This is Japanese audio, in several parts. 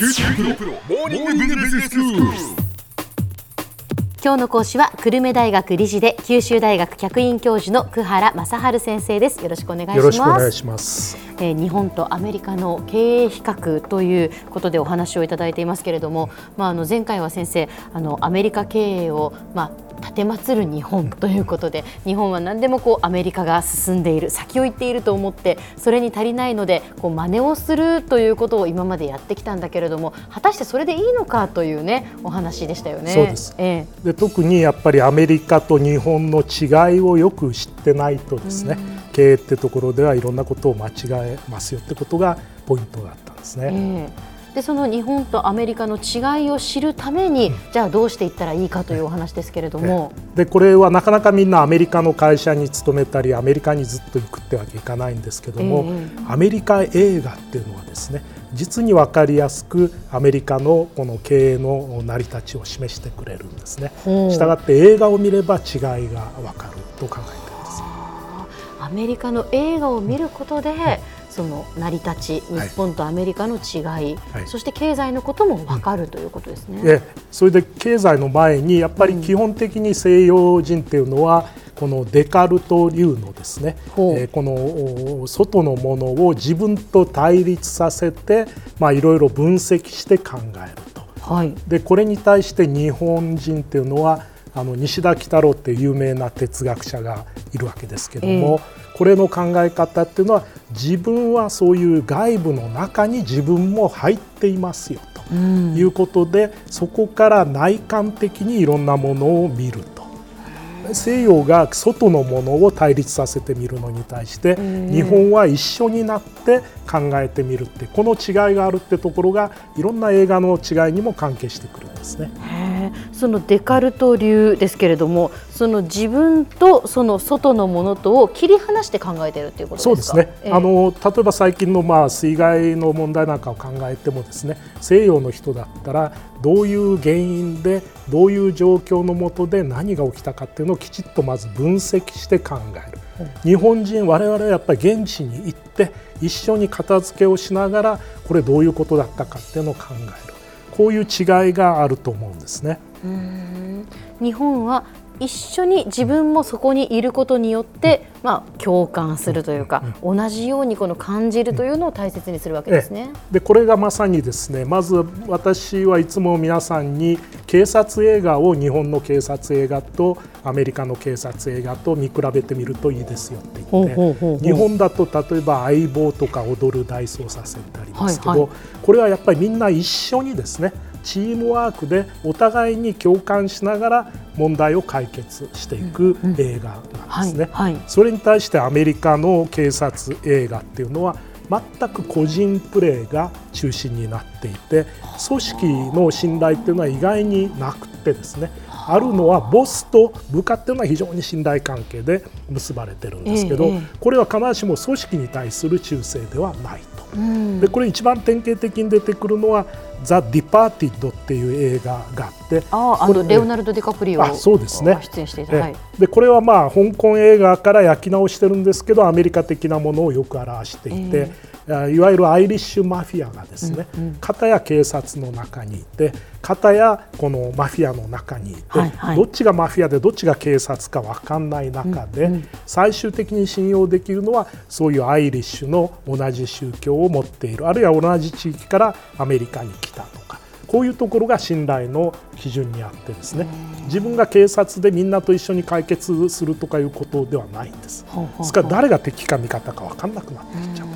九州大学モーニングビジネススクール。今日の講師は久留米大学理事で九州大学客員教授の久原正治先生ですよろしくお願いしますよろしくお願いします。えー日本とアメリカの経営比較ということでお話をいただいていますけれども、まあ、あの前回は先生あのアメリカ経営を、まあ、立てまつる日本ということで日本は何でもこうアメリカが進んでいる先を行っていると思ってそれに足りないのでこう真似をするということを今までやってきたんだけれども果たしてそれでいいのかというねお話でしたよね。そうですええで特にやっぱりアメリカと日本の違いをよく知ってないとですね、経営ってところではいろんなことを間違えますよってことがポイントだったんですね。ええでその日本とアメリカの違いを知るために、じゃあどうしていったらいいかというお話ですけれども、でこれはなかなかみんなアメリカの会社に勤めたりアメリカにずっと行くってわけいかないんですけども、えアメリカ映画っていうのはですね実に分かりやすくアメリカのこの経営の成り立ちを示してくれるんですね。したがって映画を見れば違いが分かると考えてるんです。アメリカの映画を見ることで、その成り立ち日本とアメリカの違い、はい。そして経済のことも分かるということですね。えそれで経済の前にやっぱり基本的に西洋人っていうのはこのデカルト流のですね、えーこのお外のものを自分と対立させてまあいろいろ分析して考えると。はい、でこれに対して日本人っていうのはあの西田喜太郎っていう有名な哲学者がいるわけですけども、これの考え方っていうのは自分はそういう外部の中に自分も入っていますよということで、そこから内観的にいろんなものを見ると。西洋が外のものを対立させてみるのに対して日本は一緒になって考えてみるってこの違いがあるってところがいろんな映画の違いにも関係してくるんですね。そのデカルト流ですけれどもその自分とその外のものとを切り離して考えているということでか？そうですすね、ええ。あの例えば最近のまあ水害の問題なんかを考えてもですね西洋の人だったらどういう原因でどういう状況のもとで何が起きたかっていうのをきちっとまず分析して考える、日本人我々はやっぱり現地に行って一緒に片付けをしながらこれどういうことだったかっていうのを考える。こういう違いがあると思うんですね。うん。日本は一緒に自分もそこにいることによって、まあ、共感するというか、同じようにこの感じるというのを大切にするわけですね。でこれがまさにですねまず私はいつも皆さんに警察映画を日本の警察映画とアメリカの警察映画と見比べてみるといいですよって言って日本だと例えば「相棒」とか「踊る大捜査線」ってありますけど、はいはい。これはやっぱりみんな一緒にですねチームワークでお互いに共感しながら問題を解決していく映画なんですね。それに対してアメリカの警察映画っていうのは全く個人プレーが中心になっていて組織の信頼っていうのは意外になくてですねあるのはボスと部下っていうのは非常に信頼関係で結ばれてるんですけど、ええええ。これは必ずしも組織に対する忠誠ではないと。うん。でこれ一番典型的に出てくるのは「 The Departed」っていう映画があってあああこれのレオナルド・ディカプリオあそうですね。が出演していた、ええ。はい、でこれはまあ香港映画から焼き直してるんですけどアメリカ的なものをよく表していて、あいわゆるアイリッシュマフィアがですね、片や警察の中にいて片やこのマフィアの中にいて、はいはい。どっちがマフィアでどっちが警察か分かんない中で、最終的に信用できるのはそういうアイリッシュの同じ宗教を持っている。あるいは同じ地域からアメリカに来たとか。こういうところが信頼の基準にあってですね。自分が警察でみんなと一緒に解決するとかいうことではないんです。ですから誰が敵か味方か分かんなくなってきちゃう。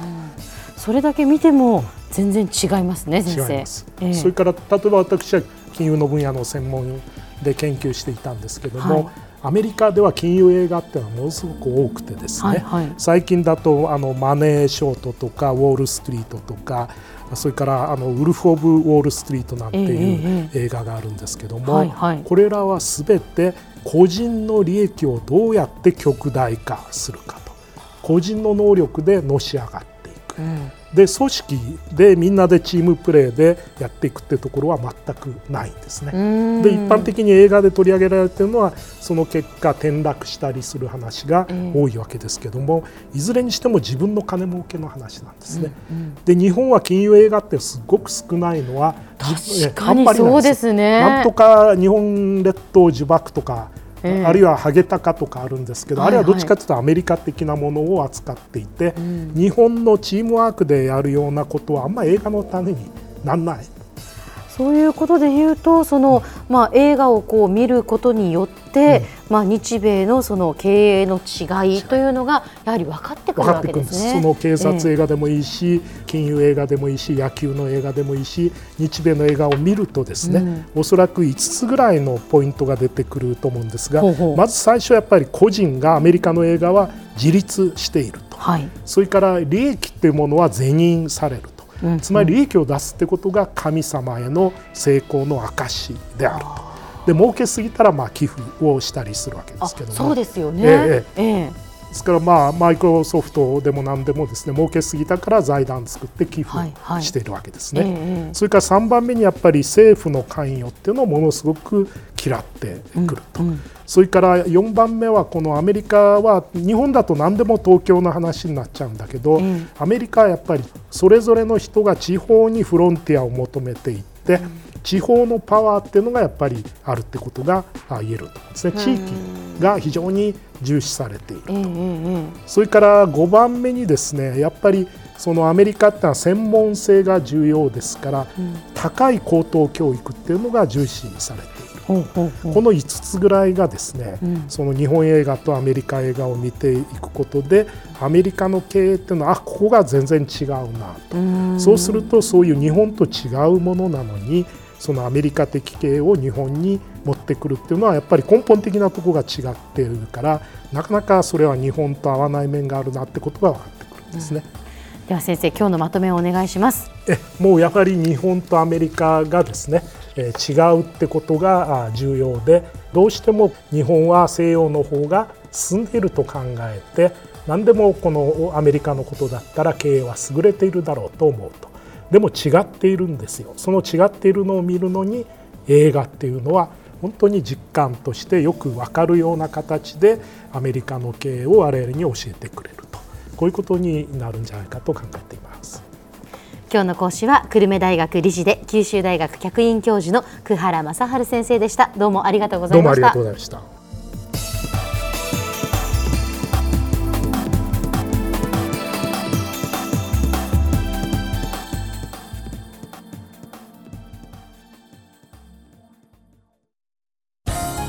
それだけ見ても全然違いますね先生。違います、ええ。それから例えば私は金融の分野の専門で研究していたんですけども、はい。アメリカでは金融映画っていうのはものすごく多くてですね、はいはい。最近だとあのマネーショートとかウォール・ストリートとかそれからあのウルフ・オブ・ウォール・ストリートなんていうえ映画があるんですけども、はいはい。これらはすべて個人の利益をどうやって極大化するかと。個人の能力でのし上がっていく。で組織でみんなでチームプレーでやっていくってところは全くないんですね。で一般的に映画で取り上げられているのはその結果転落したりする話が多いわけですけども、いずれにしても自分の金儲けの話なんですね。うんうん、で日本は金融映画ってすごく少ないのは確かにそうですね。なんとか日本列島呪縛とかえー、あるいはハゲタカとかあるんですけど、はいはい、あれはどっちかというとアメリカ的なものを扱っていて、うん、日本のチームワークでやるようなことはあんまり映画のためになんない。そういうことで言うとその、まあ、映画をこう見ることによって、うん、まあ、日米のその経営の違いというのがやはり分かってくるわけですね。その警察映画でもいいし、えー、金融映画でもいいし野球の映画でもいいし日米の映画を見るとですね、うん、おそらく5つぐらいのポイントが出てくると思うんですがまず最初やっぱり個人がアメリカの映画は自立していると、はい、それから利益っていうものは是認されるつまり利益を出すってことが神様への成功の証であると。で儲けすぎたらまあ寄付をしたりするわけですけども。そうですよね、ええ。ええですからまあマイクロソフトでも何でもですね儲けすぎたから財団作って寄付しているわけですね、はいはいそれから3番目にやっぱり政府の関与っていうのをものすごく嫌ってくると、うんうん、それから4番目はこのアメリカは日本だと何でも東京の話になっちゃうんだけど、うん、アメリカはやっぱりそれぞれの人が地方にフロンティアを求めていって、地方のパワーっていうのがやっぱりあるってことが言えると思うんですね。地域が非常に重視されていると、それから5番目にですねやっぱりそのアメリカってのは専門性が重要ですから、うん、高い高等教育っていうのが重視されている。この5つぐらいがですね、うん、その日本映画とアメリカ映画を見ていくことでアメリカの経営っていうのはあここが全然違うなと。そうするとそういう日本と違うものなのにそのアメリカ的経営を日本に持ってくるっていうのはやっぱり根本的なところが違っているからなかなかそれは日本と合わない面があるなってことが分かってくるんですね。うん、では先生今日のまとめをお願いします。えもうやはり日本とアメリカがですね、えー、違うってことが重要でどうしても日本は西洋の方が進んでいると考えて何でもこのアメリカのことだったら経営は優れているだろうと思うとでも違っているんですよ。その違っているのを見るのに映画っていうのは本当に実感としてよく分かるような形でアメリカの経営を我々に教えてくれると。こういうことになるんじゃないかと考えています。今日の講師は久留米大学理事で九州大学客員教授の久原正治先生でした。どうもありがとうございました